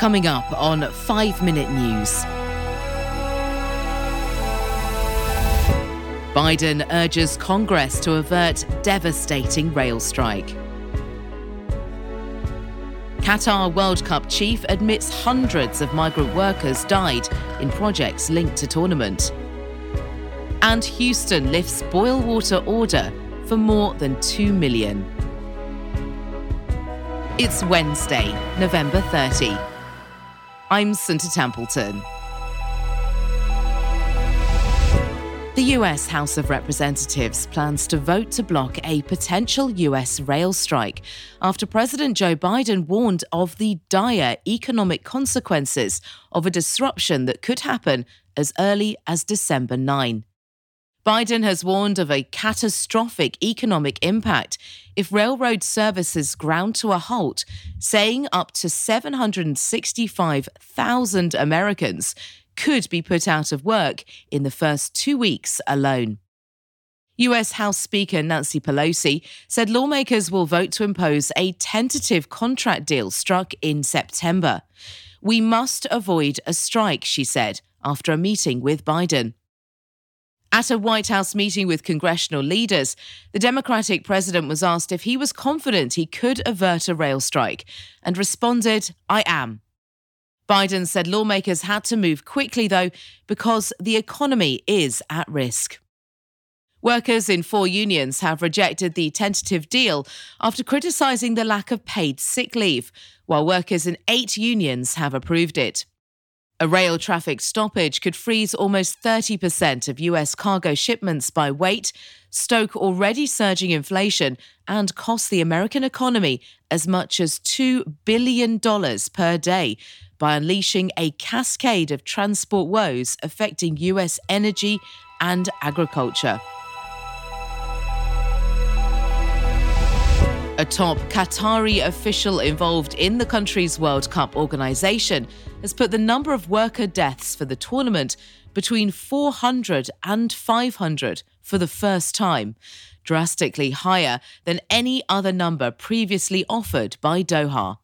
Coming up on 5 Minute News. Biden urges Congress to avert devastating rail strike. Qatar World Cup chief admits hundreds of migrant workers died in projects linked to tournament. And Houston lifts boil water order for more than 2 million. It's Wednesday, November 30. I'm Sunta Templeton. The US House of Representatives plans to vote to block a potential US rail strike after President Joe Biden warned of the dire economic consequences of a disruption that could happen as early as December 9. Biden has warned of a catastrophic economic impact if railroad services ground to a halt, saying up to 765,000 Americans could be put out of work in the first two weeks alone. US House Speaker Nancy Pelosi said lawmakers will vote to impose a tentative contract deal struck in September. We must avoid a strike, she said, after a meeting with Biden. At a White House meeting with congressional leaders, the Democratic president was asked if he was confident he could avert a rail strike and responded, I am. Biden said lawmakers had to move quickly, though, because the economy is at risk. Workers in four unions have rejected the tentative deal after criticising the lack of paid sick leave, while workers in eight unions have approved it. A rail traffic stoppage could freeze almost 30% of US cargo shipments by weight, stoke already surging inflation, and cost the American economy as much as $2 billion per day by unleashing a cascade of transport woes affecting US energy and agriculture. A top Qatari official involved in the country's World Cup organisation has put the number of worker deaths for the tournament between 400 and 500 for the first time, drastically higher than any other number previously offered by Doha.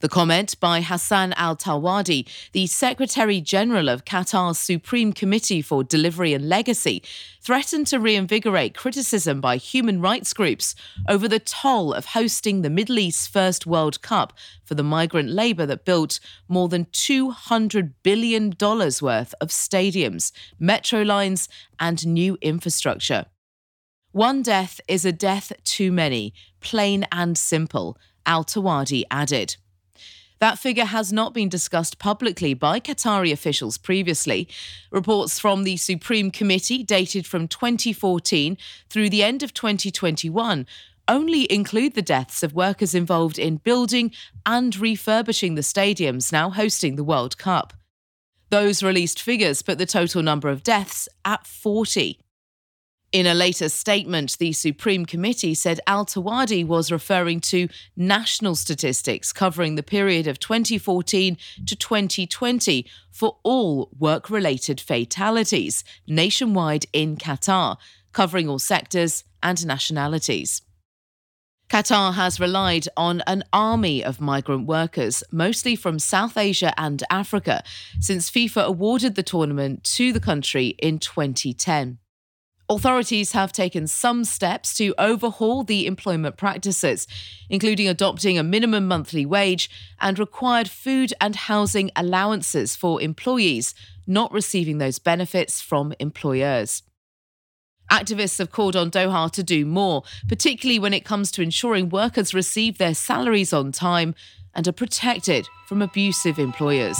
The comment by Hassan al Thawadi, the Secretary General of Qatar's Supreme Committee for Delivery and Legacy, threatened to reinvigorate criticism by human rights groups over the toll of hosting the Middle East's first World Cup for the migrant labour that built more than $200 billion worth of stadiums, metro lines, and new infrastructure. One death is a death too many, plain and simple, Al Thawadi added. That figure has not been discussed publicly by Qatari officials previously. Reports from the Supreme Committee, dated from 2014 through the end of 2021, only include the deaths of workers involved in building and refurbishing the stadiums now hosting the World Cup. Those released figures put the total number of deaths at 40. In a later statement, the Supreme Committee said Al Thawadi was referring to national statistics covering the period of 2014 to 2020 for all work related fatalities nationwide in Qatar, covering all sectors and nationalities. Qatar has relied on an army of migrant workers, mostly from South Asia and Africa, since FIFA awarded the tournament to the country in 2010. Authorities have taken some steps to overhaul the employment practices, including adopting a minimum monthly wage and required food and housing allowances for employees not receiving those benefits from employers. Activists have called on Doha to do more, particularly when it comes to ensuring workers receive their salaries on time and are protected from abusive employers.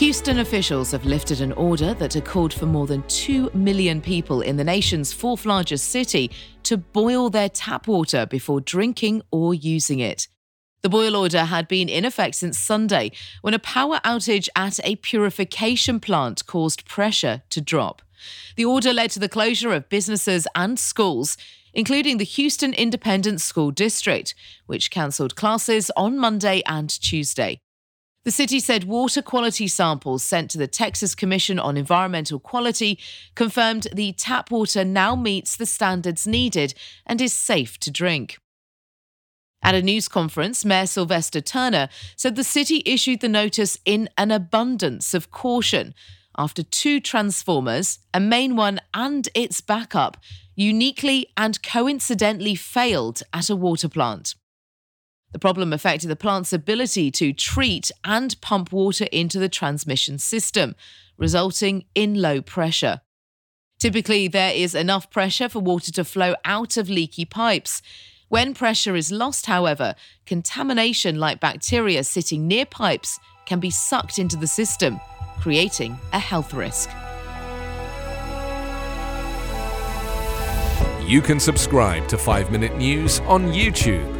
Houston officials have lifted an order that had called for more than 2 million people in the nation's fourth largest city to boil their tap water before drinking or using it. The boil order had been in effect since Sunday when a power outage at a purification plant caused pressure to drop. The order led to the closure of businesses and schools, including the Houston Independent School District, which cancelled classes on Monday and Tuesday. The city said water quality samples sent to the Texas Commission on Environmental Quality confirmed the tap water now meets the standards needed and is safe to drink. At a news conference, Mayor Sylvester Turner said the city issued the notice in an abundance of caution after two transformers, a main one and its backup, uniquely and coincidentally failed at a water plant. The problem affected the plant's ability to treat and pump water into the transmission system, resulting in low pressure. Typically, there is enough pressure for water to flow out of leaky pipes. When pressure is lost, however, contamination like bacteria sitting near pipes can be sucked into the system, creating a health risk. You can subscribe to 5 Minute News on YouTube